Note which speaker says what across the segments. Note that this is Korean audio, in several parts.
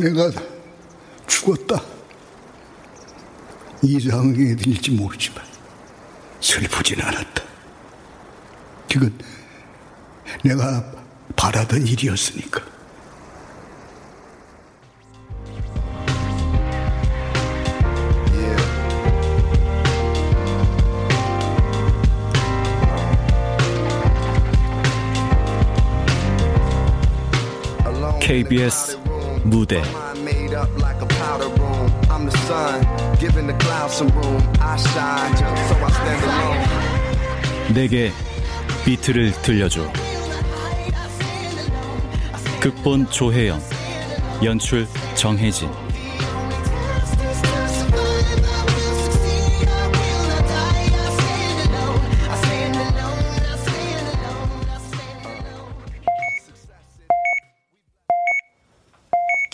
Speaker 1: 아내가 죽었다. 이상하게 들릴지 모르지만 슬프진 않았다. 그건 내가 바라던 일이었으니까.
Speaker 2: KBS 무대. 내게 비트를 들려줘. 극본 조혜연 연출 정혜진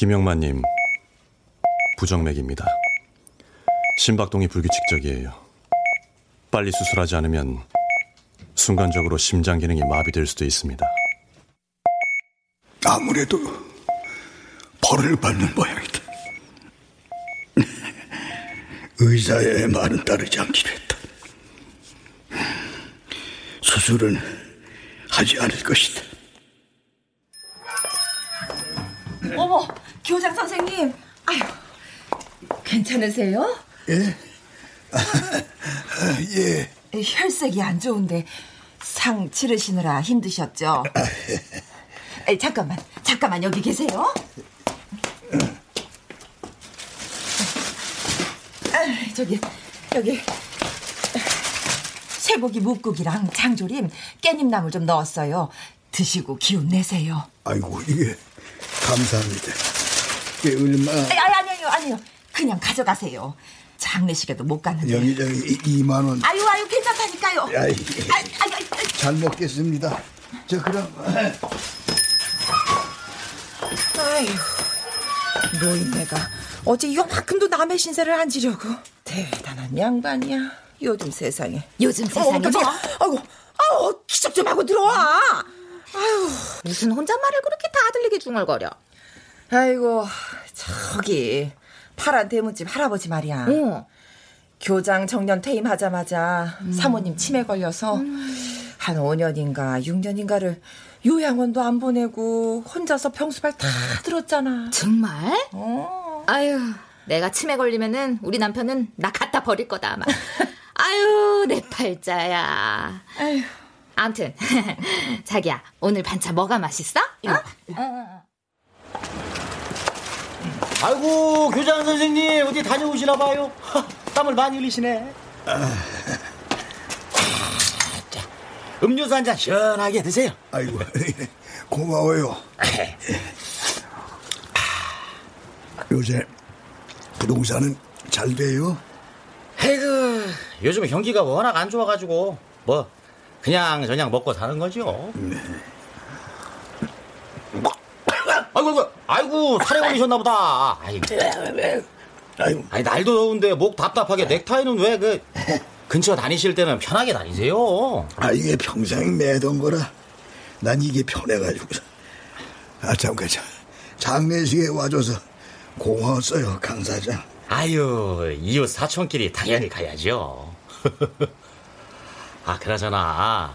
Speaker 3: 김영만님, 부정맥입니다. 심박동이 불규칙적이에요. 빨리 수술하지 않으면 순간적으로 심장 기능이 마비될 수도 있습니다.
Speaker 1: 아무래도 벌을 받는 모양이다. 의사의 말은 따르지 않기로 했다. 수술은 하지 않을 것이다.
Speaker 4: 교장 선생님. 아유, 괜찮으세요?
Speaker 1: 예? 예.
Speaker 4: 혈색이 안 좋은데 상 치르시느라 힘드셨죠? 에, 잠깐만, 잠깐만 여기 계세요. 아, 저기, 여기 쇠고기 묵국이랑 장조림, 깻잎나물 좀 넣었어요. 드시고 기운 내세요.
Speaker 1: 아이고 이게 감사합니다. 이게 얼마?
Speaker 4: 아니, 아니, 아니요, 아니요. 그냥 가져가세요. 장례식에도 못 갔는데.
Speaker 1: 여기저기 2만 원.
Speaker 4: 아유, 아유, 괜찮다니까요.
Speaker 1: 아이,
Speaker 4: 아유, 아유, 아유.
Speaker 1: 잘 먹겠습니다. 저 그럼
Speaker 4: 아유, 노인네가 어제 이만큼도 남의 신세를 안 지려고 대단한 양반이야. 요즘 세상에.
Speaker 5: 요즘 세상에
Speaker 4: 어, 깜짝이야.
Speaker 5: 뭐?
Speaker 4: 아이고, 아우 기적 좀 하고 들어와. 아유,
Speaker 5: 무슨 혼잣말을 그렇게 다 들리게 중얼거려.
Speaker 4: 아이고, 저기 파란 대문집 할아버지 말이야.
Speaker 5: 어.
Speaker 4: 교장 정년 퇴임하자마자 사모님 치매 걸려서 한 5년인가 6년인가를 요양원도 안 보내고 혼자서 병수발 다 들었잖아.
Speaker 5: 정말?
Speaker 4: 어.
Speaker 5: 아유, 내가 치매 걸리면은 우리 남편은 나 갖다 버릴 거다 아마. 아유, 내 팔자야.
Speaker 4: 아유.
Speaker 5: 아무튼 자기야, 오늘 반찬 뭐가 맛있어? 어?
Speaker 6: 아이고 교장 선생님 어디 다녀오시나 봐요. 하, 땀을 많이 흘리시네. 자, 음료수 한 잔 시원하게 드세요.
Speaker 1: 아이고 고마워요. 요새 부동산은 잘 돼요?
Speaker 6: 아이고 요즘 경기가 워낙 안 좋아가지고 뭐 그냥 저냥 먹고 사는 거죠. 아이고 아이고 아이고 살에 걸리셨나 보다. 아이고.
Speaker 1: 아이고
Speaker 6: 아니 날도 더운데 목 답답하게 넥타이는 왜 그 근처 다니실 때는 편하게 다니세요.
Speaker 1: 아 이게 평생 매던 거라 난 이게 편해가지고 아 참 그자 장례식에 와줘서 고마웠어요 강 사장.
Speaker 6: 아유 이웃 사촌끼리 당연히 가야죠. 아 그나저나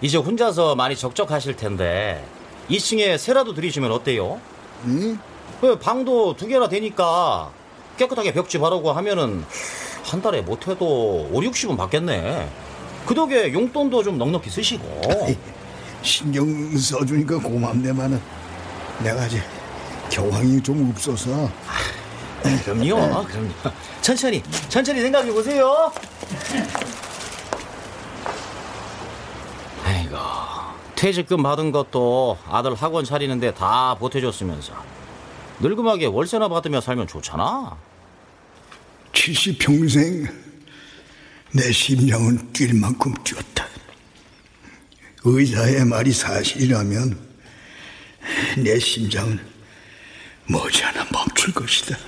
Speaker 6: 이제 혼자서 많이 적적하실 텐데 2층에 세라도 들이시면 어때요?
Speaker 1: 응?
Speaker 6: 그 방도 두 개나 되니까 깨끗하게 벽지 바르고 하면은 한 달에 못해도 5, 60은 받겠네. 그 덕에 용돈도 좀 넉넉히 쓰시고.
Speaker 1: 신경 써주니까 고맙네만은 내가 아직 교황이 좀 없어서
Speaker 6: 그럼요, 그럼요. 천천히, 천천히 생각해 보세요. 아이고, 퇴직금 받은 것도 아들 학원 차리는데 다 보태줬으면서 늙음하게 월세나 받으며 살면 좋잖아.
Speaker 1: 70 평생 내 심장은 뛸 만큼 뛰었다. 의사의 말이 사실이라면 내 심장은 머지않아 멈출 것이다.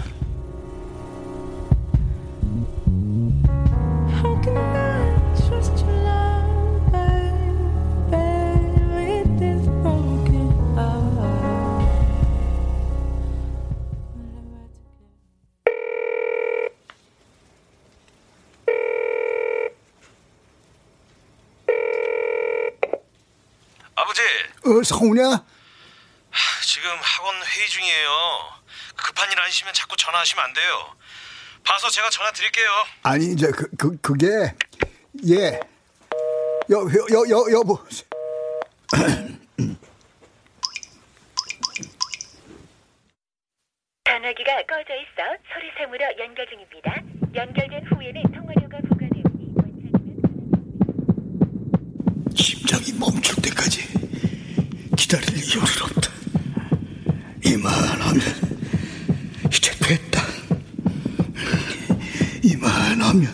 Speaker 1: 어, 성우냐?
Speaker 7: 지금 학원 회의 중이에요. 급한 일 아니시면 자꾸 전화하시면 안 돼요. 봐서 제가 전화 드릴게요.
Speaker 1: 아니 이제 그, 그 그게 예. 여, 여, 여, 여, 여보.
Speaker 8: 전화기가 꺼져 있어 소리샘으로 연결 중입니다. 연결된 후에는 통화료가 원하시면
Speaker 1: 심장이 멈출 때까지 기다릴 이유는 없다. 이만하면 이제 됐다. 이만하면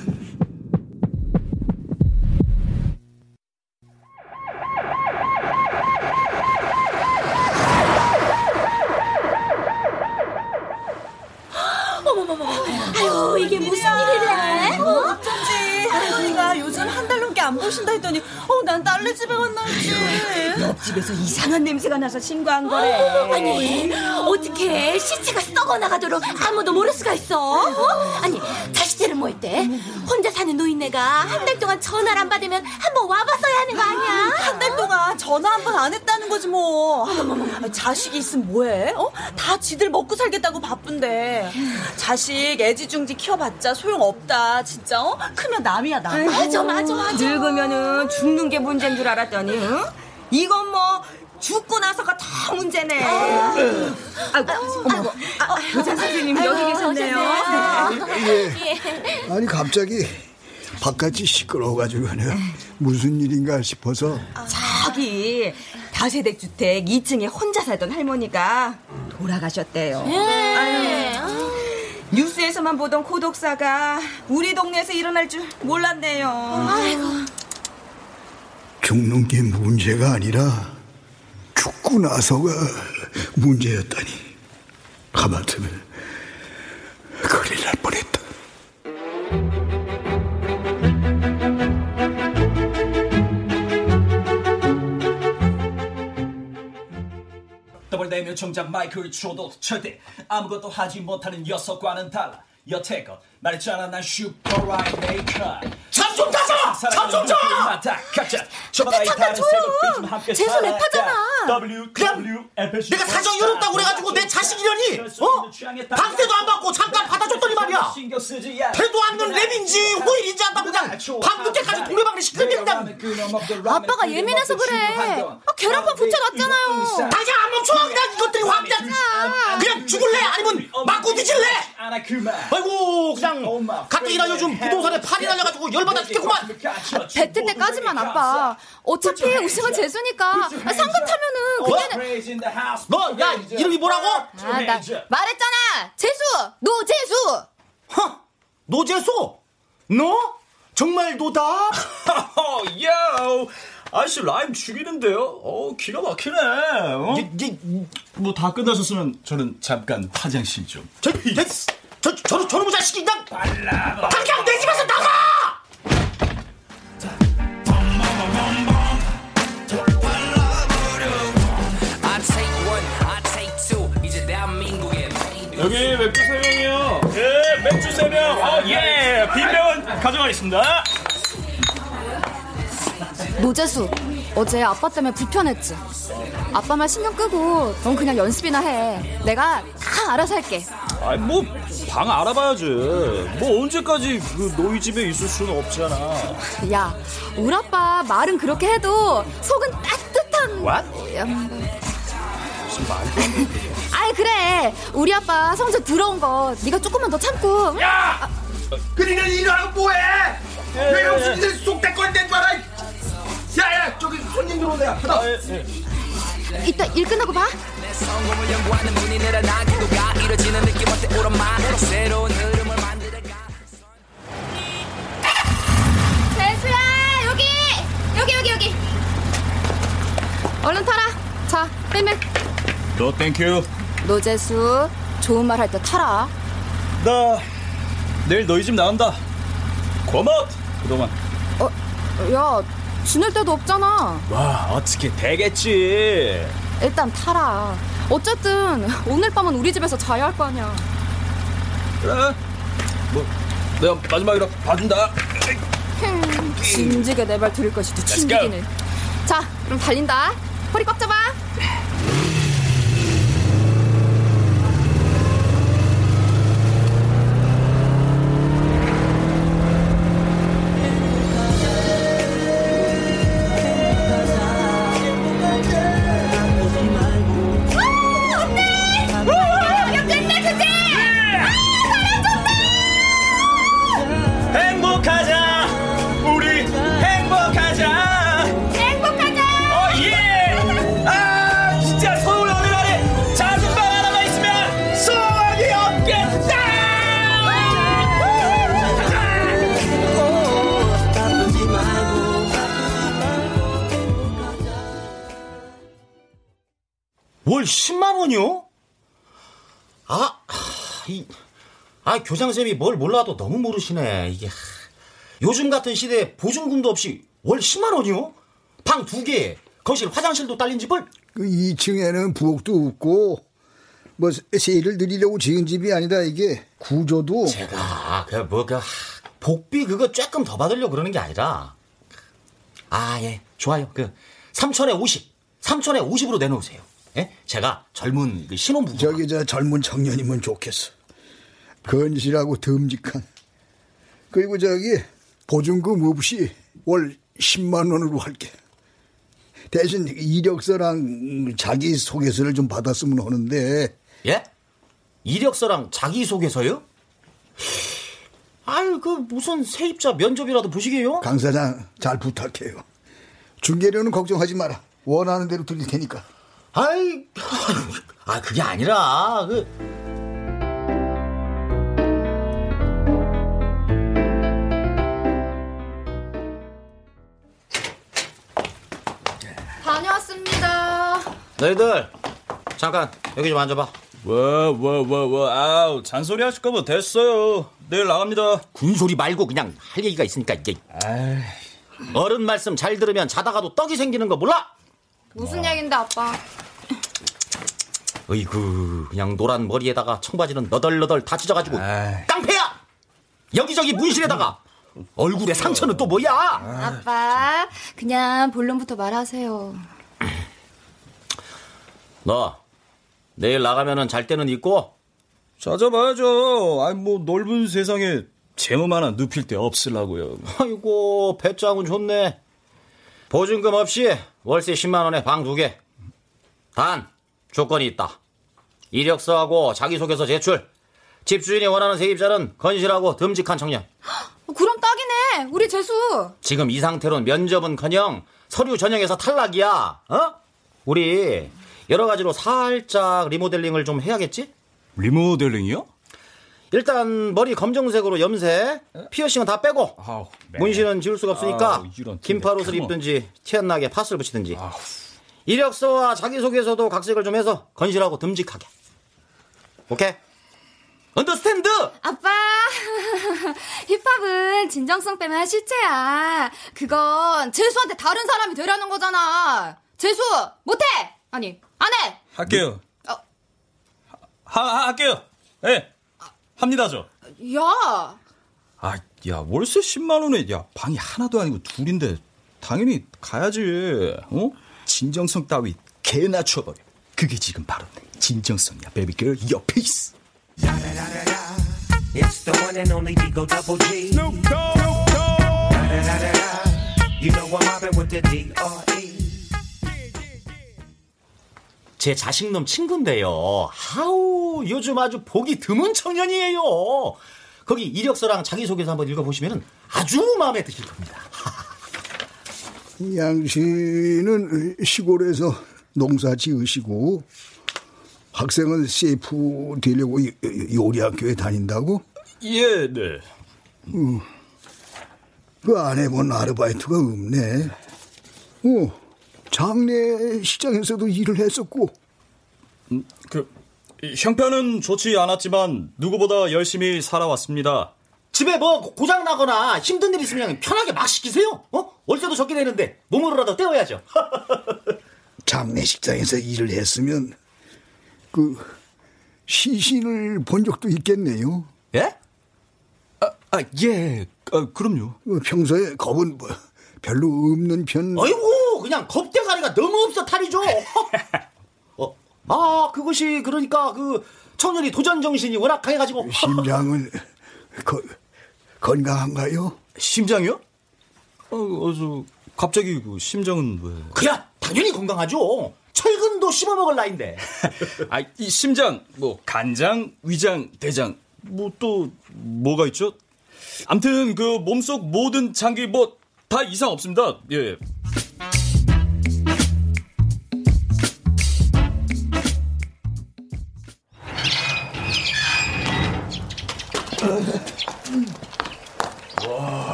Speaker 5: 아유, 이게 무슨 일이래? 어?
Speaker 9: 어쩐지 할머니가 요즘 한 달 넘게 안 보신다 했더니 어, 난 딸네 집에 갔나지 옆집에서 이상한 냄새가 나서 신고한 거래
Speaker 5: 아니, 어떻게 시체가 썩어 나가도록 아무도 모를 수가 있어? 어? 아니, 자식들은 뭐 했대? 혼자 사는 노인네가 한 달 동안 전화를 안 받으면 한번 와봤어야 하는 거 아니야?
Speaker 9: 한 달 동안 전화 한 번 안 했다는 거지 뭐 아, 자식이 있으면 뭐해? 어? 다 지들 먹고 살겠다고 바쁜데 자식 애지중지 키워봤자 소용없다 진짜 어? 크면 남이야 남
Speaker 5: 맞아, 맞아, 맞아.
Speaker 9: 늙으면은 죽는 게 문제인 줄 알았더니 응? 이건 뭐 죽고 나서가 더 문제네. 아이고 어머. 아, 의사 선생님 여기 계셨네요.
Speaker 1: 예. 아니 갑자기 바깥이 시끄러워가지고 내가 무슨 일인가 싶어서.
Speaker 9: 저기 다세대 주택 2층에 혼자 살던 할머니가 돌아가셨대요. 아유, 뉴스에서만 보던 고독사가 우리 동네에서 일어날 줄 몰랐네요.
Speaker 1: 죽는 게 문제가 아니라 죽고 나서가 문제였다니 하마터면 큰일 날 뻔했다.
Speaker 10: 떠벌대며 정작 마이크를 줘도 절대 아무것도 하지 못하는 녀석과는 달라 여태껏 말했잖아 난 super rhyme maker
Speaker 6: 잠좀 타자! 잠좀 자!
Speaker 10: 각자 저마다 이 다른 좀 함께
Speaker 5: 재수. 랩하잖아.
Speaker 10: W W
Speaker 6: 내가 사정이 어렵다고 그래가지고 내 자식이려니 어? 방세도 안 받고 잠깐 받아줬더니 말이야. 되도 않는 랩인지 호일인지 한다고 그냥 밤늦게까지 노래방에 시끄럽게 그냥
Speaker 5: 아빠가 예민해서 그래. 아, 계란판 붙여놨잖아요.
Speaker 6: 당장 안 멈춰 그냥 이것들이 확 그냥 그냥 죽을래 아니면 맞고 뒤질래 아이고 그냥 가뜩이나 요즘 부동산에 팔이 날려가지고 열받아 죽겠구만
Speaker 5: 뱉을 때까지만 아빠. 어차피 우승은 재수니까 아, 상금 타면은 그때는
Speaker 6: 너야 이름이 뭐라고?
Speaker 5: 아, 나 말했잖아. 재수, 노재수.
Speaker 6: 허 노재수 너? 정말 노다?
Speaker 10: 야, 아저씨 라임 죽이는데요? 어, 기가 막히네. 어? 뭐다 끝나셨으면 저는 잠깐 화장실 좀.
Speaker 6: 저, 저, 저, 저, 저놈의 자식이 그냥 당장 내 집에서 나가!
Speaker 10: 여기 맥주 세 명이요. 예, 맥주 세 명. 어, 예. 빈병은 가져가겠습니다.
Speaker 11: 노재수, 어제 아빠 때문에 불편했지? 아빠 말 신경 끄고 넌 그냥 연습이나 해. 내가 다 알아서 할게.
Speaker 10: 아, 뭐방 알아봐야지. 뭐 언제까지 그 너희 집에 있을 수는 없잖아.
Speaker 11: 야, 우리 아빠 말은 그렇게 해도 속은 따뜻한.
Speaker 10: What?
Speaker 11: 양반.
Speaker 10: 무슨 말도
Speaker 11: 아이 그래, 우리 아빠 성질 더러운 거 네가 조금만 더 참고.
Speaker 1: 야! 그니는 일하고 뭐해? 왜 형수님들 쏙대걸 댄 거라? 야야 저기 손님 들어오네요. 받아.
Speaker 11: 이따 일 끝나고 봐.
Speaker 12: 성공을 연구하는 분이 늘어나 기도가 이뤄지는 느낌 어때 오랜만에 새로운 흐름을 만들어가
Speaker 11: 재수야, 여기, 여기, 여기, 여기. 얼른 타라. 자, 빼면.
Speaker 10: 너 땡큐.
Speaker 11: 노재수, 좋은 말 할 때 타라.
Speaker 10: 나 내일 너희 집 나간다. 고마워. 그동안.
Speaker 11: 어, 야, 지낼 데도 없잖아.
Speaker 10: 와, 어떻게 되겠지.
Speaker 11: 일단 타라. 어쨌든 오늘 밤은 우리 집에서 자야 할 거 아니야.
Speaker 10: 그래. 뭐 내가 마지막으로 봐준다.
Speaker 11: 진지게 내 말 들을 것이지 튕기기는. 자, 그럼 달린다. 허리 꽉 잡아.
Speaker 6: 월 10만 원이요? 아, 하, 이, 아, 교장쌤이 뭘 몰라도 너무 모르시네. 이게. 하, 요즘 같은 시대에 보증금도 없이 월 10만 원이요? 방 두 개, 거실 화장실도 딸린 집을?
Speaker 1: 그 2층에는 부엌도 없고 뭐 세일을 드리려고 지은 집이 아니다 이게 구조도
Speaker 6: 제가 그뭐그 복비 그거 조금 더 받으려고 그러는 게 아니라 아 예 좋아요 그 3천에 50 3천에 50으로 내놓으세요 예? 제가 젊은 그 신혼부부
Speaker 1: 저기 저 젊은 청년이면 좋겠어. 건실하고 듬직한. 그리고 저기 보증금 없이 월 10만 원으로 할게. 대신 이력서랑 자기 소개서를 좀 받았으면 하는데.
Speaker 6: 예? 이력서랑 자기 소개서요? 아유 그 무슨 세입자 면접이라도 보시게요?
Speaker 1: 강 사장 잘 부탁해요. 중개료는 걱정하지 마라. 원하는 대로 드릴 테니까
Speaker 6: 아이 아 그게 아니라 그
Speaker 11: 다녀왔습니다.
Speaker 6: 너희들 잠깐 여기 좀 앉아봐.
Speaker 10: 와 와 와 와 아우 잔소리 하실 거면 됐어요. 내일 나갑니다.
Speaker 6: 군소리 말고 그냥 할 얘기가 있으니까 이게. 어른 말씀 잘 들으면 자다가도 떡이 생기는 거 몰라?
Speaker 11: 무슨 얘긴데 아빠?
Speaker 6: 어이구 그냥 노란 머리에다가 청바지는 너덜너덜 다 찢어가지고 깡패야! 여기저기 문신에다가 얼굴에 상처는 또 뭐야?
Speaker 11: 아빠 그냥 본론부터 말하세요.
Speaker 6: 너 내일 나가면은 잘 때는 있고?
Speaker 10: 찾아봐야죠. 아니 뭐 넓은 세상에 제 몸 하나 눕힐 데 없으려고요.
Speaker 6: 아이고 배짱은 좋네. 보증금 없이 월세 10만 원에 방 두 개 단 조건이 있다 이력서하고 자기소개서 제출 집주인이 원하는 세입자는 건실하고 듬직한 청년
Speaker 11: 그럼 딱이네. 우리 재수.
Speaker 6: 지금 이 상태로는 면접은커녕 서류 전형에서 탈락이야. 어? 우리 여러 가지로 살짝 리모델링을 좀 해야겠지?
Speaker 10: 리모델링이요?
Speaker 6: 일단 머리 검정색으로 염색, 피어싱은 다 빼고 문신은 지울 수가 없으니까
Speaker 10: 아우,
Speaker 6: 긴팔 옷을. 입든지 티 안 나게 파스를 붙이든지 이력서와 자기소개서도 각색을 좀 해서 건실하고 듬직하게. 오케이? understand!
Speaker 11: 아빠 힙합은 진정성 빼면 실체야. 그건 재수한테 다른 사람이 되라는 거잖아. 재수 못해. 아니 안 해.
Speaker 10: 할게요
Speaker 11: 어.
Speaker 10: 하, 하 할게요 예 합니다 저
Speaker 11: 야.
Speaker 10: 아, 야, 월세 10만 원에 야, 방이 하나도 아니고 둘인데 당연히 가야지. 어? 진정성 따위 개나 쳐버려. 그게 지금 바로 내 진정성이야, 베비girl. Your peace.
Speaker 13: It's the one and only Digo Double G. Snoop Dogg. You know I'm mobbing with the D.R.E.
Speaker 6: 제 자식 놈 친구인데요. 하우, 요즘 아주 보기 드문 청년이에요. 거기 이력서랑 자기소개서 한번 읽어보시면 아주 마음에 드실 겁니다.
Speaker 1: 양 씨는 시골에서 농사 지으시고 학생은 CF 되려고 요- 요리학교에 다닌다고?
Speaker 10: 예, 네.
Speaker 1: 음, 그안 해본 아르바이트가 없네. 어, 장례 시장에서도 일을 했었고.
Speaker 10: 그 형편은 좋지 않았지만 누구보다 열심히 살아왔습니다.
Speaker 6: 집에 뭐 고- 고장 나거나 힘든 일 있으면 편하게 막 시키세요. 어? 월세도 적게 내는데 몸으로라도 때워야죠.
Speaker 1: 장례식장에서 일을 했으면 그 시신을 본 적도 있겠네요.
Speaker 6: 예?
Speaker 10: 아, 아 예. 아, 그럼요.
Speaker 1: 어, 평소에 겁은 뭐 별로 없는 편.
Speaker 6: 아이고 그냥 겁대가리가 너무 없어 탈이죠. 어, 아 그것이 그러니까 그 청년이 도전 정신이 워낙 강해가지고
Speaker 1: 심장은 거, 건강한가요?
Speaker 10: 심장이요? 어, 어저 갑자기 그 심장은 왜?
Speaker 6: 그야 당연히 건강하죠. 철근도 씹어 먹을 나인데.
Speaker 10: 아, 이 심장, 뭐 간장, 위장, 대장, 뭐 또 뭐가 있죠? 암튼 그 몸속 모든 장기 뭐 다 이상 없습니다. 예.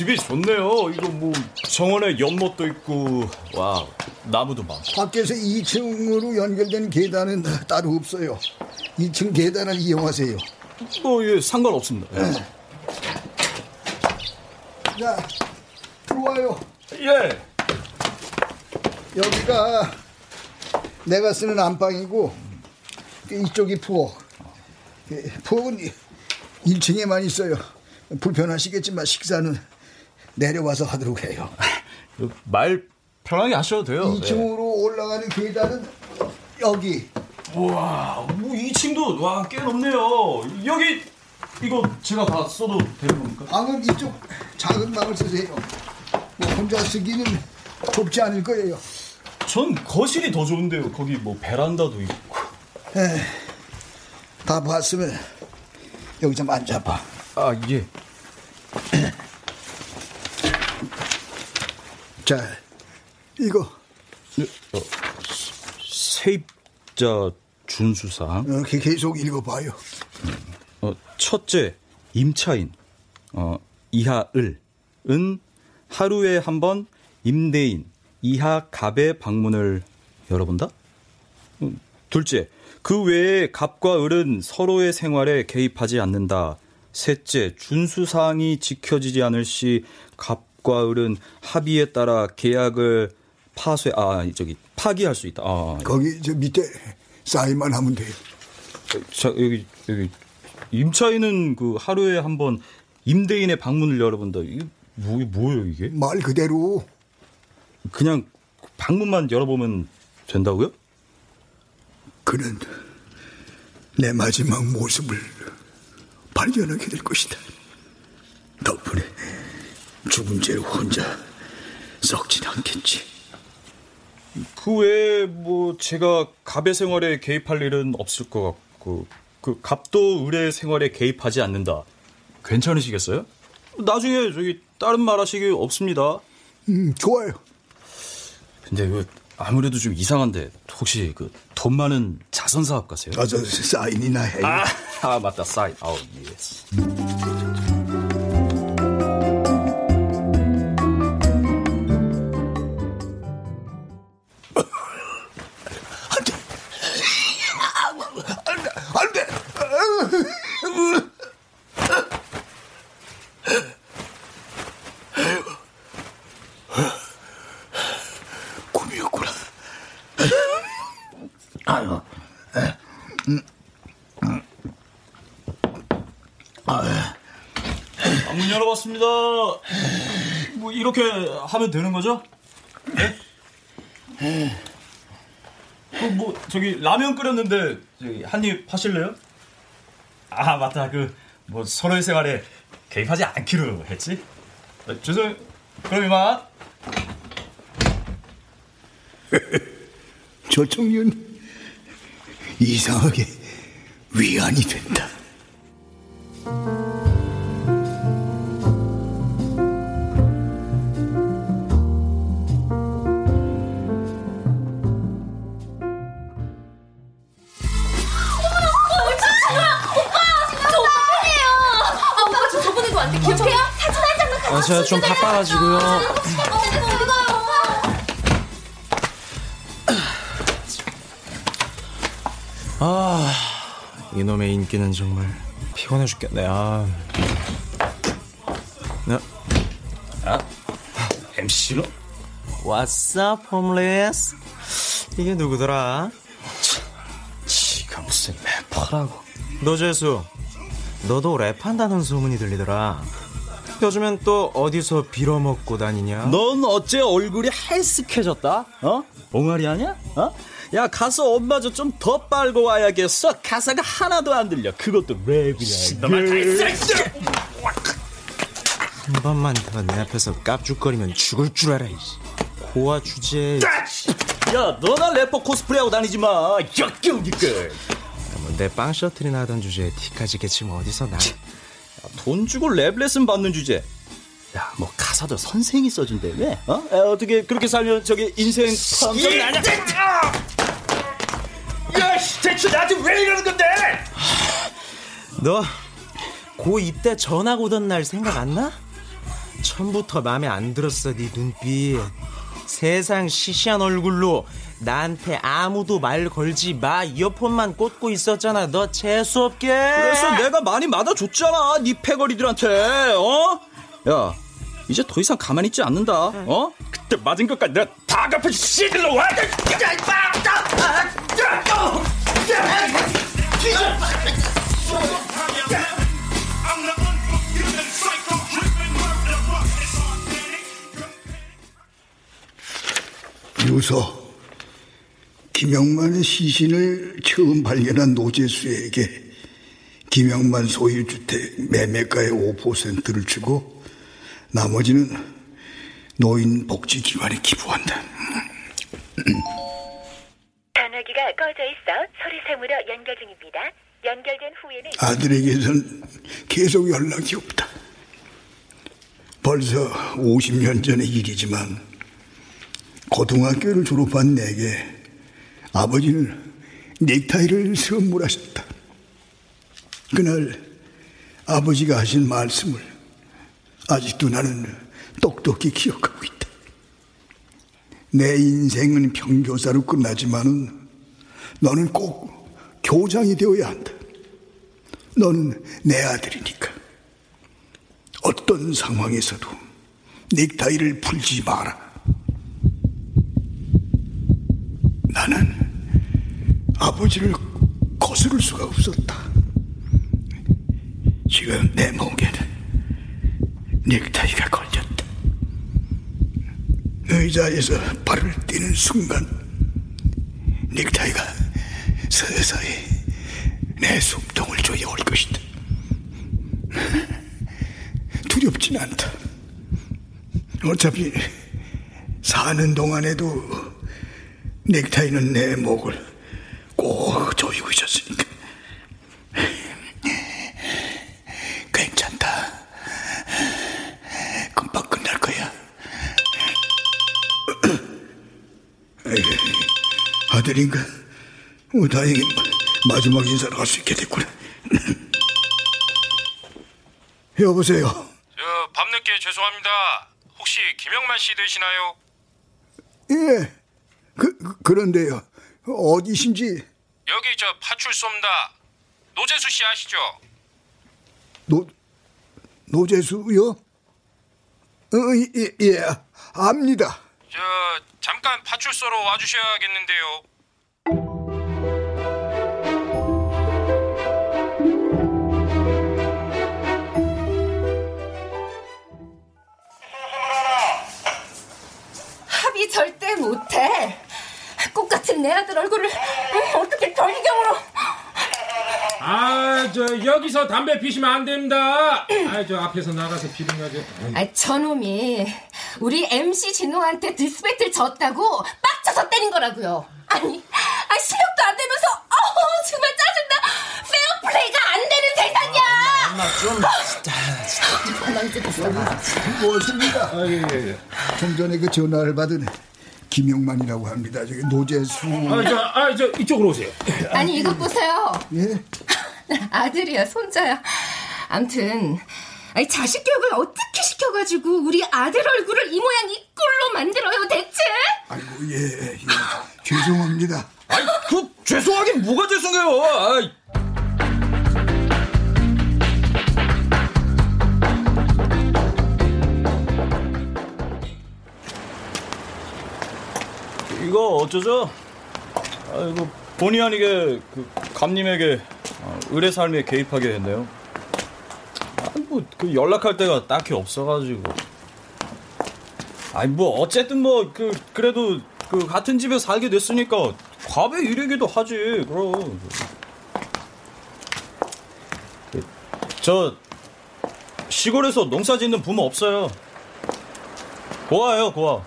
Speaker 10: 집이 좋네요. 이거 뭐 정원에 연못도 있고 와 나무도 많고.
Speaker 1: 밖에서 2층으로 연결된 계단은 따로 없어요. 2층 계단을 이용하세요.
Speaker 10: 뭐예 상관없습니다. 예.
Speaker 1: 자 들어와요.
Speaker 10: 예.
Speaker 1: 여기가 내가 쓰는 안방이고 이쪽이 부엌. 예, 부엌은 1층에만 있어요. 불편하시겠지만 식사는 내려와서 하도록 해요.
Speaker 10: 말 편하게 하셔도 돼요.
Speaker 1: 2층으로 올라가는 계단은 여기.
Speaker 10: 우와, 뭐 2층도 와 꽤 높네요. 여기 이거 제가 다 써도 되는 겁니까?
Speaker 1: 방은 이쪽 작은 방을 쓰세요. 뭐 혼자 쓰기는 좁지 않을 거예요.
Speaker 10: 전 거실이 더 좋은데요. 거기 뭐 베란다도 있고.
Speaker 1: 에, 다 봤으면 여기 좀 앉아봐.
Speaker 10: 아 예.
Speaker 1: 자, 이거
Speaker 10: 어, 세입자 준수사항.
Speaker 1: 어, 계속 읽어봐요.
Speaker 10: 어, 첫째 임차인 어, 이하 을 은 하루에 한 번 임대인 이하 갑의 방문을 열어본다. 음, 둘째 그 외에 갑과 을은 서로의 생활에 개입하지 않는다. 셋째 준수 사항이 지켜지지 않을 시 갑 과 을은 합의에 따라 계약을 파쇄 아 저기 파기할 수 있다. 아,
Speaker 1: 거기 저 밑에 사인만 하면 돼요.
Speaker 10: 자 여기 여기 임차인은 그 하루에 한 번 임대인의 방문을 열어본다. 이게 뭐 뭐예요 이게?
Speaker 1: 말 그대로
Speaker 10: 그냥 방문만 열어보면 된다고요?
Speaker 1: 그는 내 마지막 모습을 발견하게 될 것이다. 덕분에 죽은 채로 혼자 썩진 않겠지.
Speaker 10: 그 외에 뭐 제가 갑의 생활에 개입할 일은 없을 것 같고 그 갑도 을의 생활에 개입하지 않는다. 괜찮으시겠어요? 나중에 저기 다른 말 하시기 없습니다.
Speaker 1: 음, 좋아요.
Speaker 10: 근데 그 아무래도 좀 이상한데 혹시 그 돈 많은 자선 사업가세요?
Speaker 1: 아, 저 사인이나 해요.
Speaker 10: 아, 아 맞다 사인. 아우
Speaker 1: yes.
Speaker 10: 문 열어봤습니다. 뭐 이렇게 하면 되는 거죠? 네? 그뭐 저기 라면 끓였는데 한입 하실래요? 아 맞다 그 뭐 서로의 생활에 개입하지 않기로 했지. 아, 죄송. 그럼 이만.
Speaker 1: 저 청년 이상하게 위안이 된다.
Speaker 14: 제가 좀. 바빠가지고요. 아, 이놈의 인기는 정말 피곤해 죽겠네. 아. 나, 아,
Speaker 10: MC로?
Speaker 14: What's up, homeless? 이게 누구더라?
Speaker 10: 지가 무슨 래퍼라고.
Speaker 14: 너 재수, 너도 랩한다는 소문이 들리더라. 요즘엔 또 어디서 빌어먹고 다니냐?
Speaker 10: 넌 어째 얼굴이 헬스케졌다? 어? 옹알이 아니야? 어? 야 가서 엄마 저 좀 더 빨고 와야겠어 가사가 하나도 안 들려 그것도 랩이야
Speaker 14: 한 번만 더 내 앞에서 깝죽거리면 죽을 줄 알아. 이씨. 고아 주제.
Speaker 10: 야 너나 래퍼 코스프레하고 다니지 마 역겨우니까
Speaker 14: 뭐 내빵 셔틀이나 하던 주제에 티까지 개치면 어디서 나?
Speaker 10: 돈 주고 랩 레슨 받는 주제. 야 뭐 가사도 선생이 써준다며 어? 야, 어떻게 그렇게 살면 저기 인생
Speaker 14: 예,
Speaker 10: 아니야? 야 대체 나한테 왜 이러는 건데?
Speaker 14: 너 고2 때 전학 오던 날 생각 안 나? 처음부터 마음에 안 들었어 네 눈빛. 세상 시시한 얼굴로 나한테 아무도 말 걸지 마. 이어폰만 꽂고 있었잖아. 너 재수없게.
Speaker 10: 그래서 내가 많이 맞아줬잖아 네 패거리들한테 어? 야 이제 더 이상 가만히 있지 않는다 어? 그때 맞은 것까지 내가 다 갚아 씨들로 와!
Speaker 1: 유서 김영만의 시신을 처음 발견한 노재수에게 김영만 소유주택 매매가의 5%를 주고 나머지는 노인복지기관에 기부한다.
Speaker 8: 전화기가 꺼져 있어 소리샘으로 연결 중입니다. 연결된 후에는
Speaker 1: 아들에게선 계속 연락이 없다. 벌써 50년 전의 일이지만 고등학교를 졸업한 내게 아버지는 넥타이를 선물하셨다. 그날 아버지가 하신 말씀을 아직도 나는 똑똑히 기억하고 있다. 내 인생은 평교사로 끝나지만은 너는 꼭 교장이 되어야 한다. 너는 내 아들이니까. 어떤 상황에서도 넥타이를 풀지 마라. 나는 아버지를 거스를 수가 없었다. 지금 내 목에는 넥타이가 걸렸다. 의자에서 발을 떼는 순간 넥타이가 서서히 내 숨통을 조여올 것이다. 두렵진 않다. 어차피 사는 동안에도 넥타이는 내 목을 꼭 조이고 있었으니까. 괜찮다. 금방 끝날 거야. 아들인가? 어, 다행히 마지막 인사를 할 수 있게 됐구나. 여보세요.
Speaker 7: 저 밤늦게 죄송합니다. 혹시 김영만 씨 되시나요?
Speaker 1: 예. 그, 그- 그런데요. 어디신지
Speaker 7: 여기 저 파출소입니다. 노재수 씨 아시죠?
Speaker 1: 노 노재수요? 어, 예, 예, 압니다.
Speaker 7: 저 잠깐 파출소로 와주셔야겠는데요.
Speaker 5: 합의 절대 못해. 꽃 같은 내 아들 얼굴을 음, 어떻게 저 지경으로
Speaker 15: 아, 저 여기서 담배 피시면 안 됩니다. 아, 저 앞에서 나가서 피는 거죠.
Speaker 5: 아, 저놈이 우리 MC 진호한테 diss battle 졌다고 빡쳐서 때린 거라고요. 아니, 아, 실력도 안 되면서 어우 정말 짜증나. 페어플레이가 안 되는 세상이야.
Speaker 14: 엄마 좀 진짜.
Speaker 1: 무엇입니까?
Speaker 15: 아, 예, 예, 예.
Speaker 1: 좀 전에 그 전화를 받은 김용만이라고 합니다. 저기 노재수.
Speaker 15: 아, 저, 아, 저 이쪽으로 오세요.
Speaker 5: 아니 이것 보세요.
Speaker 1: 예?
Speaker 5: 아들이야 손자야. 암튼 아니 자식 교육을 어떻게 시켜가지고 우리 아들 얼굴을 이 모양 이 꼴로 만들어요 대체?
Speaker 1: 아이고 예, 예. 죄송합니다.
Speaker 10: 아이 그 죄송하긴 뭐가 죄송해요 아이. 어쩌죠? 아, 이거 본의 아니게 그 감님에게 어, 의뢰 삶에 개입하게 됐네요. 아, 뭐, 그 연락할 데가 딱히 없어가지고. 아니, 뭐, 어쨌든 뭐, 그, 그래도, 그, 같은 집에 살게 됐으니까, 과배 일이기도 하지, 그럼. 그, 저, 시골에서 농사 짓는 부모 없어요. 고아예요, 고아.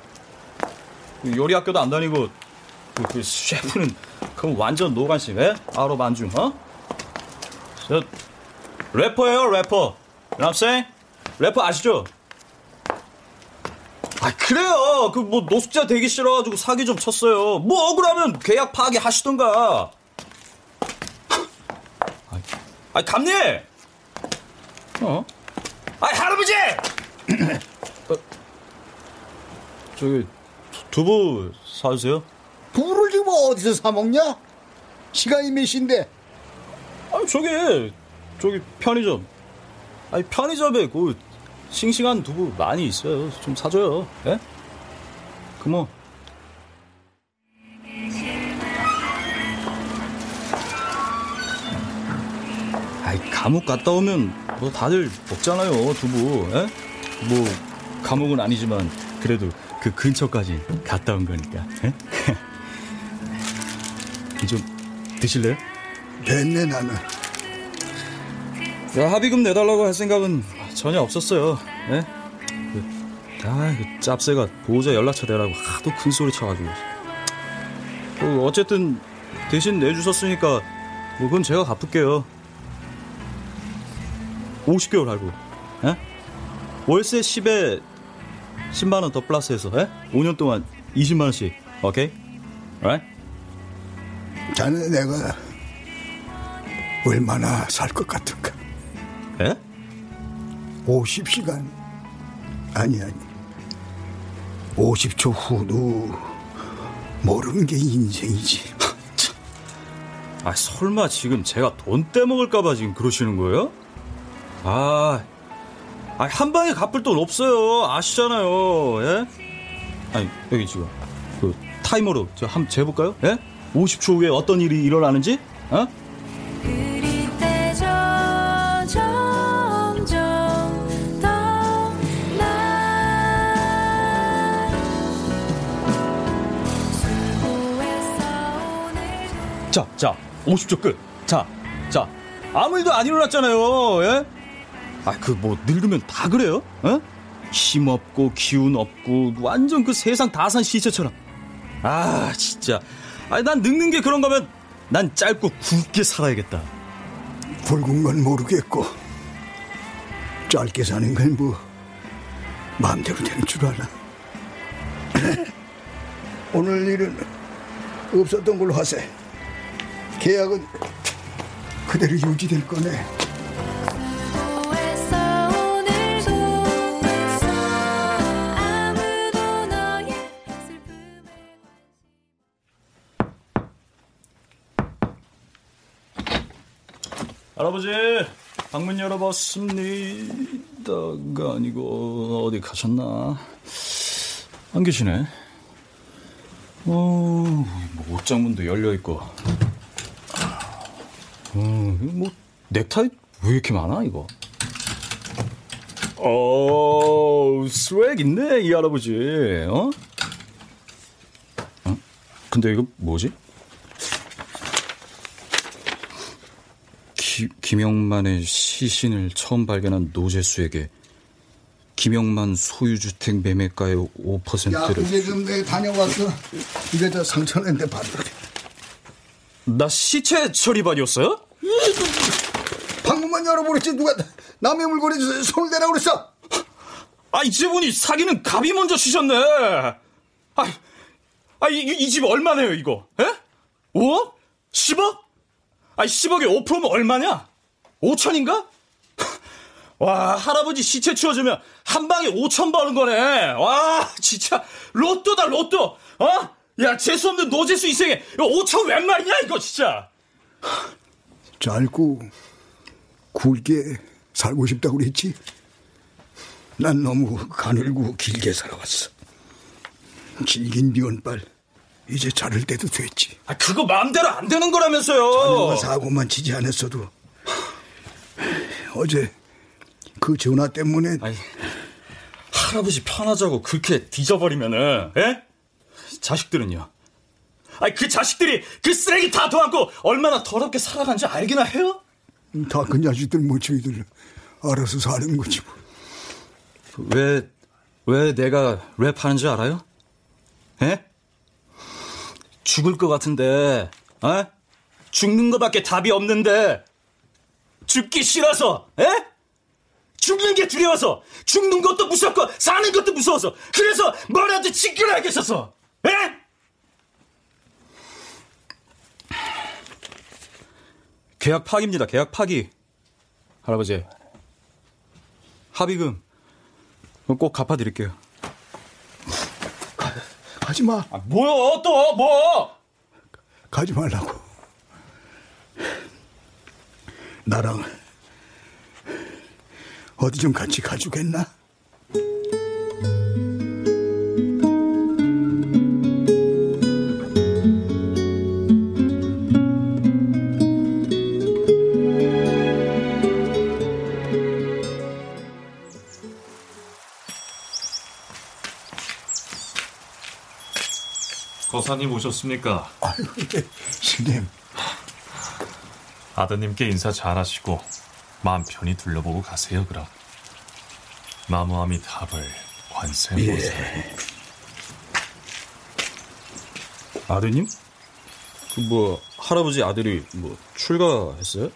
Speaker 10: 그 요리 학교도 안 다니고, 그, 그 셰프는, 그럼 완전 노간식, 에? 아로 반중, 어? 저, 래퍼예요, 래퍼. 랍생? 래퍼 아시죠? 아, 그래요. 그, 뭐, 노숙자 되기 싫어가지고 사기 좀 쳤어요. 뭐, 억울하면 계약 파기 하시던가. 아, 아, 감님! 어? 아, 할아버지! 어, 저기, 두부 사주세요.
Speaker 1: 부를 지금 어디서 사 먹냐? 시간이 몇 시인데?
Speaker 10: 아, 저기, 저기, 편의점. 아니, 편의점에 그, 싱싱한 두부 많이 있어요. 좀 사줘요. 예? 그 뭐. 아이, 감옥 갔다 오면 뭐 다들 먹잖아요, 두부. 예? 뭐, 감옥은 아니지만 그래도 그 근처까지 갔다 온 거니까. 예? 좀 드실래요?
Speaker 1: 됐네, 나는.
Speaker 10: 야, 합의금 내달라고 할 생각은 전혀 없었어요. 예? 그, 아, 그 짭새가 보호자 연락처 대라고 하도 큰 소리 쳐가지고. 그 어쨌든 대신 내주셨으니까 뭐 그건 제가 갚을게요. 50개월 할부. 예? 월세 10에 10만 원 더 플러스해서 예? 5년 동안 20만 원씩. 오케이? right?
Speaker 1: 자네 내가 얼마나 살 것 같은가?
Speaker 10: 예?
Speaker 1: 50시간 아니 아니 50초 후도 모르는 게 인생이지
Speaker 10: 아 설마 지금 제가 돈 떼먹을까봐 지금 그러시는 거예요? 아, 아, 한 방에 갚을 돈 없어요. 아시잖아요. 예? 아니 여기 지금 그 타이머로 저 한번 재볼까요? 예? 50초 후에 어떤 일이 일어나는지? 어? 자, 자, 50초 끝. 자, 자, 아무 일도 안 일어났잖아요. 예? 아, 그 뭐 늙으면 다 그래요? 어? 힘 없고 기운 없고 완전 그 세상 다산 시체처럼. 아, 진짜. 아니 난 늙는 게 그런 거면 난 짧고 굵게 살아야겠다.
Speaker 1: 굵은 건 모르겠고 짧게 사는 건 뭐 마음대로 되는 줄 알아. 오늘 일은 없었던 걸로 하세. 계약은 그대로 유지될 거네.
Speaker 10: 할아버지 방문 열어봤습니다가 아니고 어디 가셨나 안 계시네 어, 뭐 옷장문도 열려 있고 어, 뭐 넥타이 왜 이렇게 많아 이거 어 스웩 있네 이 할아버지 어? 어? 근데 이거 뭐지? 기, 김영만의 시신을 처음 발견한 노재수에게 김영만 소유주택 매매가의 5%를
Speaker 1: 야, 이제 좀내 다녀왔어. 이게 저 상처낸데 받으래.
Speaker 10: 나 시체 처리반이었어요?
Speaker 1: 방문만 열어버렸지 누가 남의 물건에 손을 대라고 그랬어?
Speaker 10: 아, 이제 보니 사기는 갑이 먼저 치셨네. 아, 아, 이집 얼마네요, 이거? 에? 5억? 10억? 아, 10억에 5%면 얼마냐? 5천인가? 와, 할아버지 시체 치워주면 한 방에 5천 버는 거네. 와, 진짜 로또다, 로또. 어? 야, 재수 없는 노재수 인생에 5천 웬 말이냐, 이거 진짜.
Speaker 1: 짧고 굵게 살고 싶다고 그랬지? 난 너무 가늘고 길게 살아왔어. 길긴 미운빨 이제 자를 때도 됐지.
Speaker 10: 아, 그거 마음대로 안 되는 거라면서요.
Speaker 1: 자네가 사고만 치지 않았어도 어제 그 전화 때문에
Speaker 10: 아니, 할아버지 편하자고 그렇게 뒤져버리면은 예? 자식들은요? 아니 그 자식들이 그 쓰레기 다 도안고 얼마나 더럽게 살아간지 알기나 해요?
Speaker 1: 다 그 자식들 모처이들 알아서 사는 거지 뭐.
Speaker 10: 왜, 왜 내가 랩하는지 알아요? 예? 죽을 것 같은데, 어? 죽는 것밖에 답이 없는데, 죽기 싫어서, 예? 죽는 게 두려워서, 죽는 것도 무섭고, 사는 것도 무서워서, 그래서 뭐라도 지켜야겠어서, 예? 계약 파기입니다, 계약 파기. 할아버지. 합의금 꼭 갚아드릴게요.
Speaker 1: 가지 마.
Speaker 10: 아, 뭐야 또 뭐?
Speaker 1: 가지 말라고. 나랑 어디 좀 같이 가주겠나?
Speaker 16: 거사님 오셨습니까?
Speaker 1: 아유, 네, 신님.
Speaker 16: 아드님께 인사 잘하시고 마음 편히 둘러보고 가세요 그럼. 나무아미 답을 관세모사.
Speaker 10: 예. 아드님? 그 뭐 할아버지 아들이 뭐 출가했어요?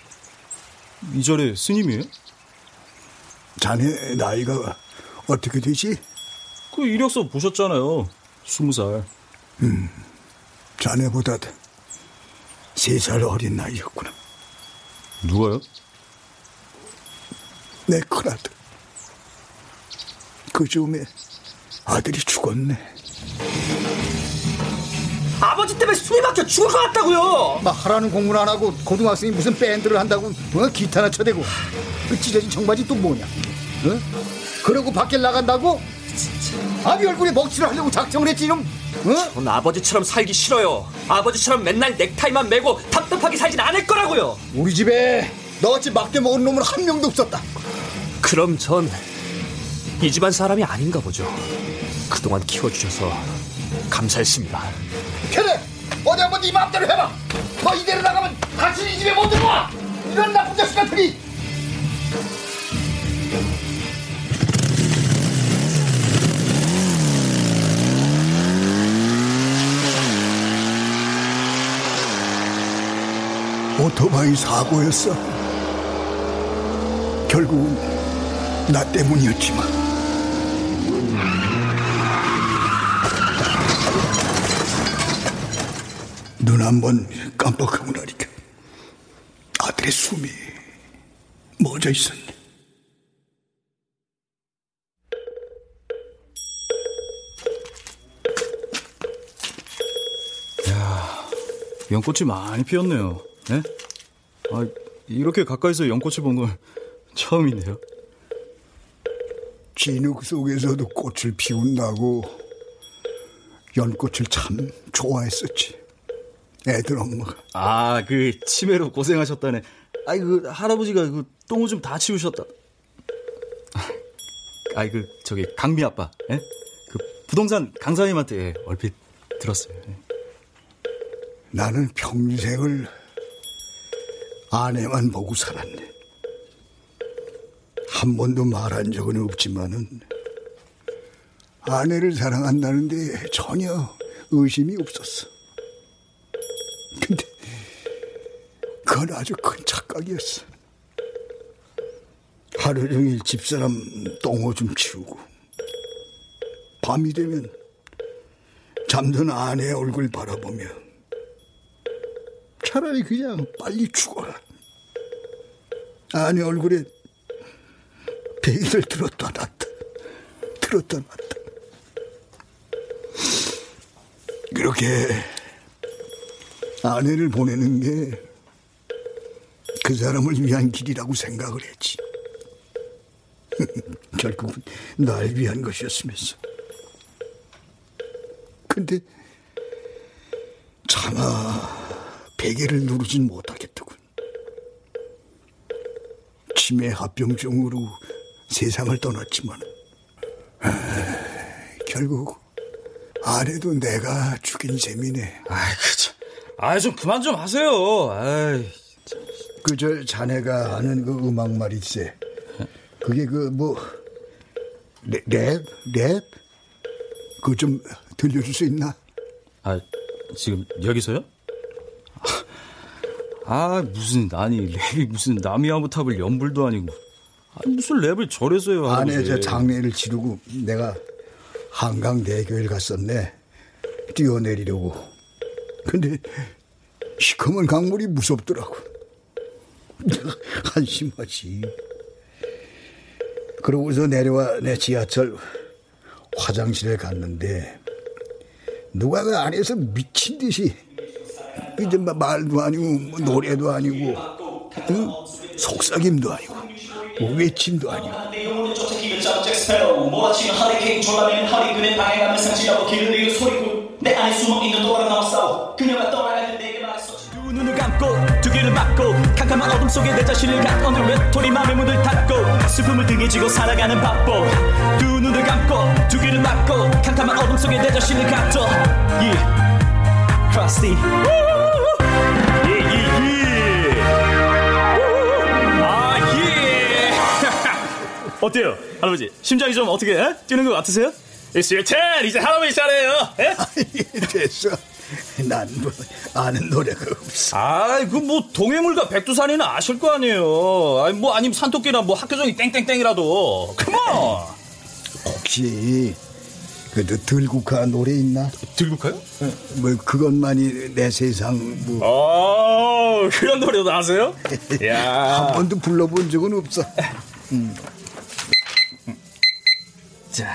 Speaker 10: 이 절에 스님이에요?
Speaker 1: 자네 나이가 어떻게 되지?
Speaker 10: 그 이력서 보셨잖아요. 스무 살.
Speaker 1: 음, 자네보다 세 살 어린 나이였구나.
Speaker 10: 누가요?
Speaker 1: 내 큰아들. 그 즈음에 아들이 죽었네.
Speaker 17: 아버지 때문에 숨이 막혀 죽을 것 같다고요.
Speaker 1: 막 하라는 공부를 안 하고 고등학생이 무슨 밴드를 한다고 어? 기타나 쳐대고 그 찢어진 청바지 또 뭐냐? 어? 그러고 밖에 나간다고? 아비 얼굴에 먹칠을 하려고 작정을 했지 이놈. 어?
Speaker 17: 전 아버지처럼 살기 싫어요. 아버지처럼 맨날 넥타이만 매고 답답하게 살진 않을 거라고요.
Speaker 1: 우리 집에 너같이 막대 먹은 놈은 한 명도 없었다.
Speaker 17: 그럼 전 이 집안 사람이 아닌가 보죠. 그동안 키워주셔서 감사했습니다.
Speaker 1: 그래 어디 한번 네 마음대로 해봐. 너 이대로 나가면 다시 이 집에 못 들어와. 이런 나쁜 자식 같으니. 오토바이 사고였어. 결국은 나 때문이었지만. 눈 한 번 깜빡하고 나니까 아들의 숨이 멎어 있었네.
Speaker 10: 야, 연꽃이 많이 피었네요. 네? 아, 이렇게 가까이서 연꽃을 본 건 처음이네요.
Speaker 1: 진흙 속에서도 꽃을 피운다고 연꽃을 참 좋아했었지. 애들 엄마가.
Speaker 10: 아, 그 치매로 고생하셨다네. 아이 그 할아버지가 그 똥오줌 다 치우셨다. 아이 그 저기 강미 아빠, 예? 그 부동산 강사님한테 예, 얼핏 들었어요. 예.
Speaker 1: 나는 평생을 아내만 보고 살았네. 한 번도 말한 적은 없지만은 아내를 사랑한다는데 전혀 의심이 없었어. 근데 그건 아주 큰 착각이었어. 하루 종일 집사람 똥오줌 치우고 밤이 되면 잠든 아내 얼굴 바라보며 차라리 그냥 빨리 죽어라. 아내 얼굴에 베개를 들었다 놨다. 들었다 놨다. 그렇게 아내를 보내는 게 그 사람을 위한 길이라고 생각을 했지. 결국은 날 위한 것이었으면서. 근데 차마 베개를 누르진 못하겠더군. 치매 합병증으로 세상을 떠났지만 아, 결국 아내도 내가 죽인 셈이네.
Speaker 10: 아이. 아, 좀 그만 좀 하세요. 아이.
Speaker 1: 그저 자네가 아는 그 음악 말일세. 그게 그 뭐 랩? 랩? 그거 좀 들려줄 수 있나?
Speaker 10: 아, 지금 여기서요? 아, 무슨, 아니, 랩이 무슨 남이아무 탑을 연불도 아니고. 아니, 무슨 랩을.
Speaker 1: 아내
Speaker 10: 할아버지.
Speaker 1: 저 장례를 치르고 내가 한강대교를 갔었네. 뛰어내리려고. 근데 시커먼 강물이 무섭더라고. 한심하지. 그러고서 내려와 내 지하철 화장실에 갔는데 누가 그 안에서 미친 듯이 이제 막 말도 아니고 뭐 노래도 아니고 응? 속삭임도 아니고 뭐 외침도 아니고.
Speaker 18: 말했어.
Speaker 19: 두 눈을 감고 두 귀를 막고 캄캄한 어둠 속에 내 자신을 갖어는 외톨이 맘의 문을 닫고 슬픔을 등에 지고 살아가는 바보. 두 눈을 감고 두 귀를 막고 캄캄한 어둠 속에 내 자신을 갖어 yeah. Krusty
Speaker 10: 아, 예! 어때요, 할아버지? 심장이 좀 어떻게, 에? 뛰는 것 같으세요? It's your turn! 이제 할아버지 차례예요 에?
Speaker 1: 됐어 난 뭐 아는 노래가 없어
Speaker 10: 아, 그뭐 동해물과 백두산이는 아실 거 아니에요. 아니 뭐 아니면 산토끼나 뭐 학교종이 땡땡땡이라도. 컴온.
Speaker 1: 혹시 들국화 노래 있나?
Speaker 10: 들국화요?
Speaker 1: 뭐 그것만이 내 세상 뭐
Speaker 10: 어, 그런 노래도 아세요? 야.
Speaker 1: 한 번도 불러본 적은 없어. 음.
Speaker 10: 자,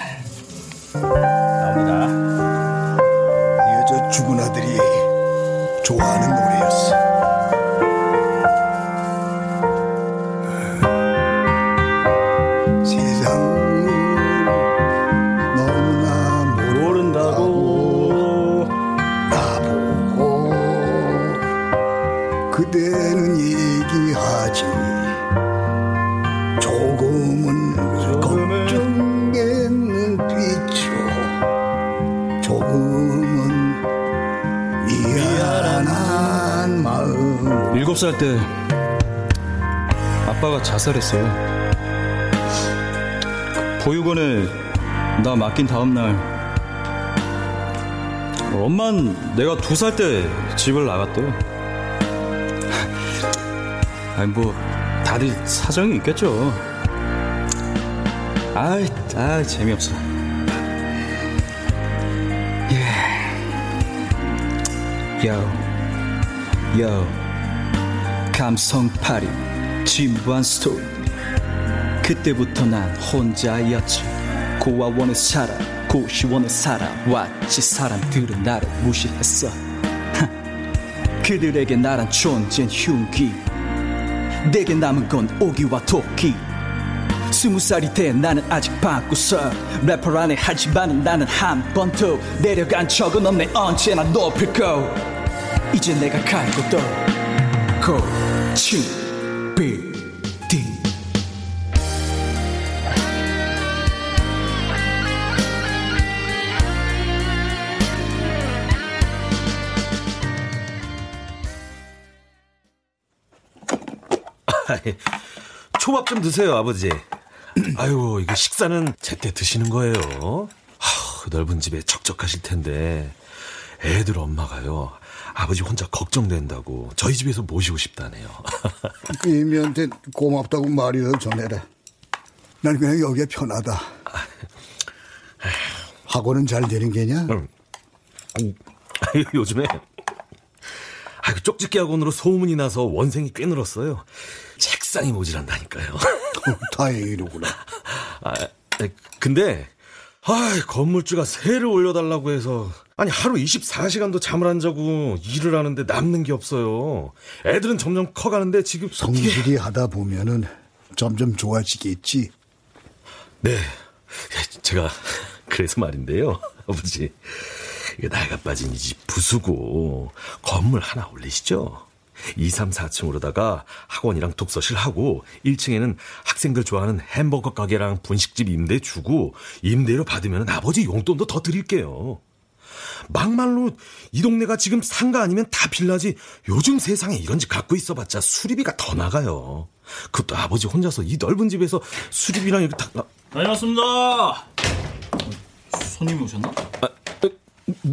Speaker 10: 나옵니다.
Speaker 1: 여자 죽은 아들이 좋아하는 노래였어.
Speaker 10: 일곱 살 때 아빠가 자살했어요. 보육원에 나 맡긴 다음 날 엄만 내가 두 살 때 집을 나갔대요. 아니 뭐 다들 사정이 있겠죠. 아이, 아 재미없어. 예. 요, 요. 감성 파리, 진부한 스토리. 그때부터 난 혼자였지. 고아원에 살아, 고시원에 살아. 왔지 사람들은 나를 무시했어. 그들에게 나란 존재는 흉기. 내게 남은 건 오기와 도끼. 스무 살이 돼 나는 아직 방구석 래퍼라네 하지만 나는 한 번도 내려간 적은 없네 언제나 높일 거 이제 내가 갈 곳도 고치 비디
Speaker 20: 초밥 좀 드세요, 아버지. 아유, 이거 식사는 제때 드시는 거예요. 하, 넓은 집에 적적하실 텐데 애들 엄마가요. 아버지 혼자 걱정된다고 저희 집에서 모시고 싶다네요.
Speaker 1: 그 이미한테 고맙다고 말이라도 전해라. 난 그냥 여기가 편하다. 학원은 잘 되는 게냐?
Speaker 20: 아유, 요즘에 아유, 쪽집게 학원으로 소문이 나서 원생이 꽤 늘었어요. 책상이 모자란다니까요.
Speaker 1: 다행이로구나.
Speaker 20: 아, 근데 아, 건물주가 세를 올려달라고 해서 아니 하루 24시간도 잠을 안 자고 일을 하는데 남는 게 없어요. 애들은 점점 커가는데 지금
Speaker 1: 성실히 하다 보면은 점점 좋아지겠지.
Speaker 20: 네, 제가 그래서 말인데요, 아버지. 이게 나이가 빠진 이 집 부수고 건물 하나 올리시죠. 2, 3, 4층으로다가 학원이랑 독서실 하고 1층에는 학생들 좋아하는 햄버거 가게랑 분식집 임대 주고 임대료 받으면 아버지 용돈도 더 드릴게요. 막말로 이 동네가 지금 상가 아니면 다 빌라지 요즘 세상에 이런 집 갖고 있어봤자 수리비가 더 나가요. 그것도 아버지 혼자서 이 넓은 집에서 수리비랑 이렇게 다 나...
Speaker 10: 다녀왔습니다. 손님이 오셨나?
Speaker 20: 아,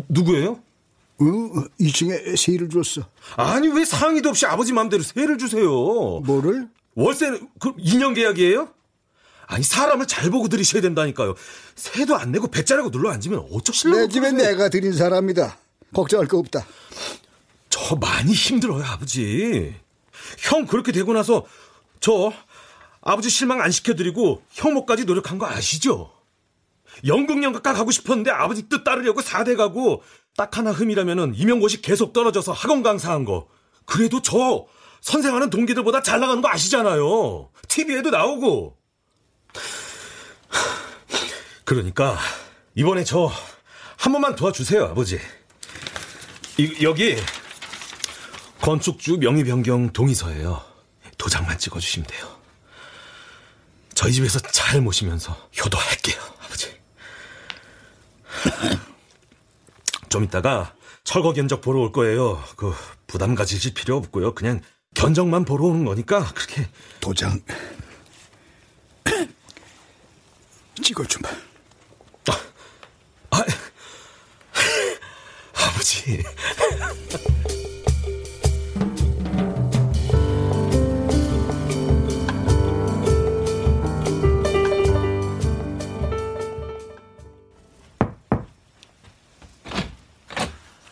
Speaker 20: 누구예요?
Speaker 1: 어, 2층에 세일을 줬어.
Speaker 20: 아니 왜 상의도 없이 아버지 마음대로 세를 주세요?
Speaker 1: 뭐를?
Speaker 20: 월세는 그 2년 계약이에요? 아니 사람을 잘 보고 들이셔야 된다니까요. 세도 안 내고 배짜라고 눌러 앉으면 어쩌실려고
Speaker 1: 내 집엔? 내가 드린 사람이다. 걱정할 거 없다.
Speaker 20: 저 많이 힘들어요 아버지. 형 그렇게 되고 나서 저 아버지 실망 안 시켜드리고 형 목까지 노력한 거 아시죠? 연극영화과 가고 싶었는데 아버지 뜻 따르려고 사대 가고 딱 하나 흠이라면은 임용고시 계속 떨어져서 학원 강사한 거. 그래도 저 선생하는 동기들보다 잘 나가는 거 아시잖아요. TV에도 나오고. 그러니까 이번에 저 한 번만 도와주세요, 아버지. 이, 여기 건축주 명의 변경 동의서예요. 도장만 찍어주시면 돼요. 저희 집에서 잘 모시면서 효도할게요, 아버지. 좀 이따가 철거 견적 보러 올 거예요. 그 부담 가지실 필요 없고요. 그냥 견적만 보러 오는 거니까 그렇게
Speaker 1: 도장 찍어주마.
Speaker 20: 아, 아버지.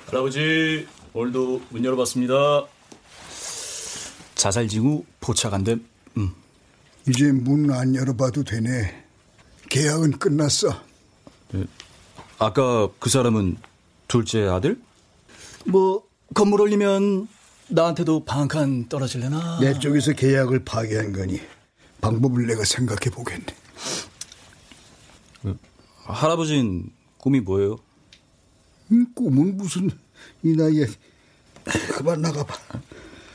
Speaker 10: 할아버지, 오늘도 문 열어봤습니다. 자살 징후 포착 안 됨. 음.
Speaker 1: 이제 문 안 열어봐도 되네. 계약은 끝났어.
Speaker 10: 네. 아까 그 사람은 둘째 아들?
Speaker 21: 뭐 건물 올리면 나한테도 방한칸 떨어질래나?
Speaker 1: 내 쪽에서 계약을 파기한 거니 방법을 내가 생각해 보겠네.
Speaker 10: 할아버진 꿈이 뭐예요?
Speaker 1: 이 꿈은 무슨 이 나이에 그만 나가봐.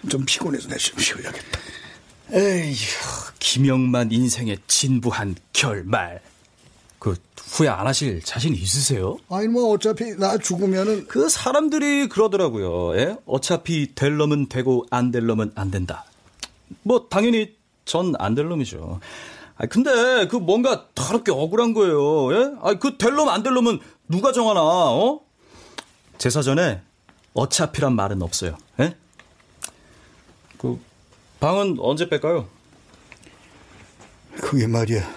Speaker 1: 좀 피곤해서 내 좀 쉬어야겠다.
Speaker 21: 에휴, 김영만 인생의 진부한 결말.
Speaker 10: 그 후회 안 하실 자신 있으세요?
Speaker 1: 아니 뭐 어차피 나 죽으면은
Speaker 10: 그 사람들이 그러더라고요. 예? 어차피 될 놈은 되고 안 될 놈은 안 된다. 뭐 당연히 전 안 될 놈이죠. 아 근데 그 뭔가 더럽게 억울한 거예요. 예? 아그 될 놈 안 될 놈은 누가 정하나? 어? 제 사 전에 어차피란 말은 없어요. 예? 그 방은 언제 뺄까요?
Speaker 1: 그게 말이야.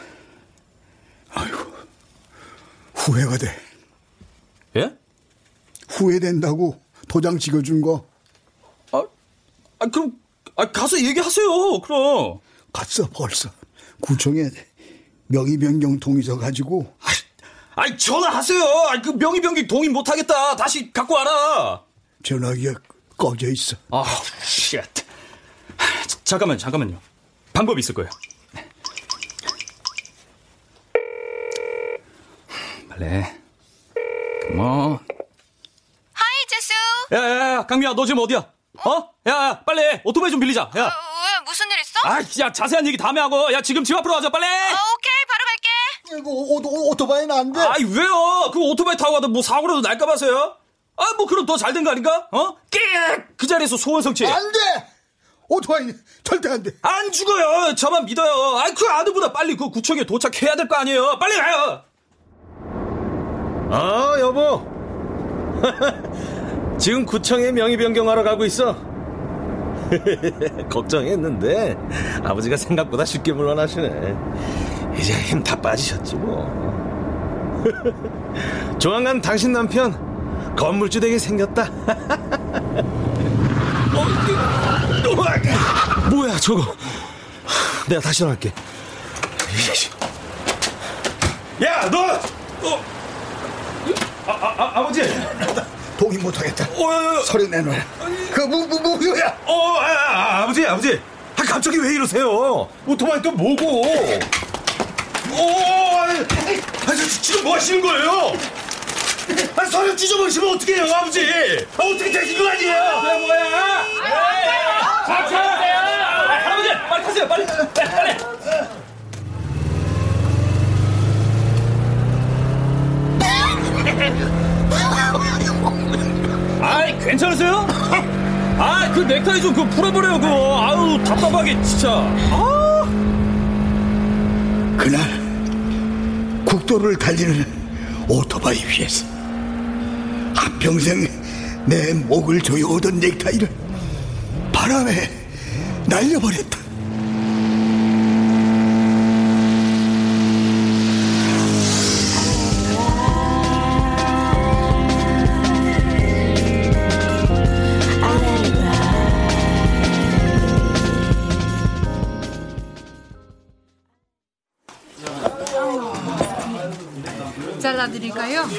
Speaker 1: 아이고 후회가 돼.
Speaker 10: 예?
Speaker 1: 후회된다고 도장 찍어준 거.
Speaker 10: 아, 아 그럼 아, 가서 얘기하세요. 그럼
Speaker 1: 갔어 벌써 구청에 명의 변경 동의서 가지고.
Speaker 10: 아이 전화하세요. 아, 그 명의 변경 동의 못 하겠다. 다시 갖고 와라.
Speaker 1: 전화기가 꺼져 있어.
Speaker 10: 아, shit. 잠깐만, 잠깐만요. 방법이 있을 거예요. 빨리. 뭐.
Speaker 11: hi, 제수.
Speaker 10: 야, 야, 야, 강미야, 너 지금 어디야? 어? 야, 야, 빨리 오토바이 좀 빌리자. 야.
Speaker 11: 어, 왜 무슨 일 있어?
Speaker 10: 아, 야, 자세한 얘기 다음에 하고. 야, 지금 집 앞으로 와자, 빨리.
Speaker 11: 어, 오케이, 바로 갈게.
Speaker 1: 이거 오, 오, 오토바이는 안 돼.
Speaker 10: 아이, 왜요? 그 오토바이 타고 가도 뭐 사고라도 날까 봐서요? 아, 뭐 그럼 더 잘 된 거 아닌가? 어? 깩! 그 자리에서 소원 성취.
Speaker 1: 안 돼. 오토바이 절대 안 돼.
Speaker 10: 안 죽어요. 저만 믿어요. 아이, 그 아들보다 빨리 그 구청에 도착해야 될 거 아니에요. 빨리 가요.
Speaker 20: 아, 여보. 지금 구청에 명의 변경하러 가고 있어. 걱정했는데 아버지가 생각보다 쉽게 물러나시네. 이제 힘 다 빠지셨지 뭐. 조만간 당신 남편 건물주 되게 생겼다. 어, 뭐야 저거? 내가 다시 나갈게. 야, 너! 어, 아, 아, 아버지!
Speaker 1: 동의 못하겠다.
Speaker 20: 어,
Speaker 1: 서류 내놔. 그뭐 뭐, 뭐, 뭐야?
Speaker 20: 어, 아, 아, 아버지, 아버지. 아, 갑자기 왜 이러세요? 오토바이 또 뭐고? 오, 아니, 아니, 지금 뭐 하시는 거예요? 아, 서류 찢어버리시면 어떡해요, 아버지? 아, 어떻게 되신 거 아니에요?
Speaker 10: 뭐야? 그 넥타이 좀 그 풀어버려 그거. 아유 답답하게 진짜. 아.
Speaker 1: 그날 국도를 달리는 오토바이 위에서 한평생 내 목을 조여오던 넥타이를 바람에 날려버렸다.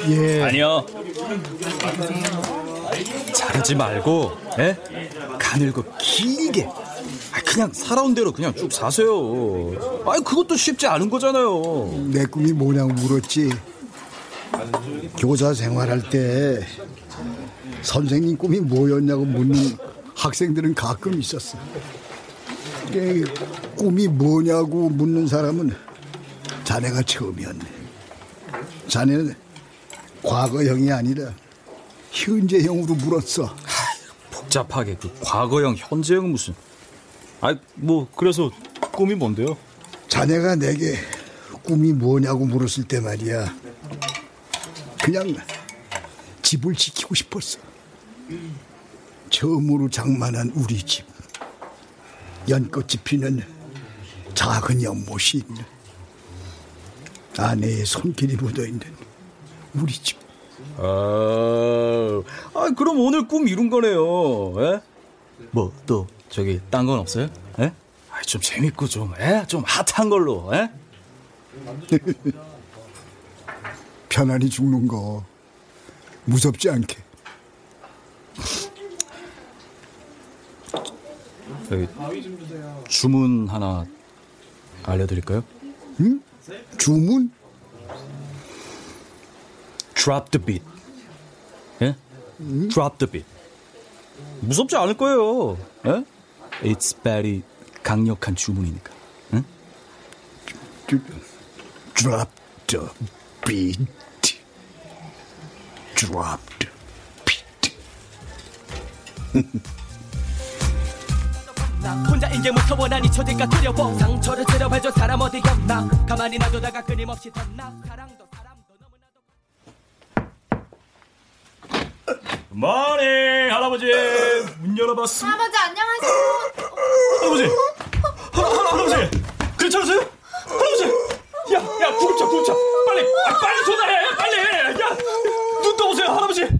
Speaker 10: 예. 아니요. 자르지 말고, 예? 가늘고 길게. 아, 그냥 살아온 대로 그냥 쭉 사세요. 아, 그것도 쉽지 않은 거잖아요.
Speaker 1: 내 꿈이 뭐냐고 물었지. 교사 생활할 때 선생님 꿈이 뭐였냐고 묻는 학생들은 가끔 있었어. 꿈이 뭐냐고 묻는 사람은 자네가 처음이었네. 자네는 과거형이 아니라 현재형으로 물었어.
Speaker 10: 복잡하게 그 과거형, 현재형 무슨. 아, 뭐 그래서 꿈이 뭔데요?
Speaker 1: 자네가 내게 꿈이 뭐냐고 물었을 때 말이야. 그냥 집을 지키고 싶었어. 처음으로 장만한 우리 집. 연꽃이 피는 작은 연못이 있는 아내의 손길이 묻어있는 우리 집.
Speaker 10: 아, 아 그럼 오늘 꿈 이룬 거네요. 예? 뭐 또 저기 딴 건 없어요? 예? 아, 좀 재밌고 좀, 예? 좀 핫한 걸로, 예?
Speaker 1: 편안히 죽는 거 무섭지 않게.
Speaker 10: 주문 하나 알려드릴까요?
Speaker 1: 응? 주문?
Speaker 10: Drop the beat. 예? Drop the beat. 무섭지 않을 거예요. 예? It's very 강력한 주문이니까. 응?
Speaker 1: Drop the beat. Drop the
Speaker 9: 나 혼자 인gem을 터원하니 초대가 두려워 상처를 들어봐줘 사람 어디였나 가만히 놔두다가 끊임없이 덧나 사랑
Speaker 10: 머니 할아버지 문 열어봤습니다.
Speaker 11: 할아버지 안녕하세요.
Speaker 10: 할아버지! 할, 할, 할아버지! 괜찮으세요? 할아버지! 야야 구급차 구급차! 빨리 아, 빨리 전화해! 빨리! 야 눈 떠보세요 할아버지 할아버지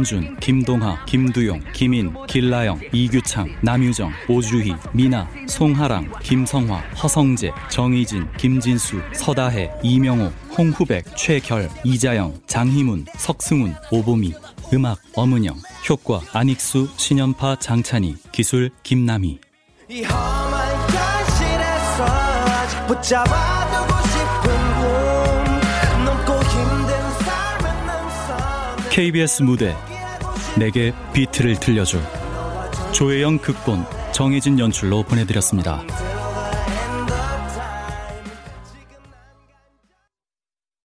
Speaker 22: 유만준, 김동하, 김두용, 김인, 길라영, 이규창, 남유정, 오주희, 미나, 송하랑, 김성화, 허성재, 정희진, 김진수, 서다혜, 이명호, 홍후백, 최결, 이자영, 장희문, 석승훈, 오보미 음악 엄은영 효과 안익수, 신연파, 장찬희 기술 김남희.
Speaker 23: 이 험한 현실에서 아직 붙잡아두고 싶은 꿈. 능선
Speaker 22: KBS 무대 내게 비트를 들려줘 조혜영 극본 정혜진 연출로 보내드렸습니다.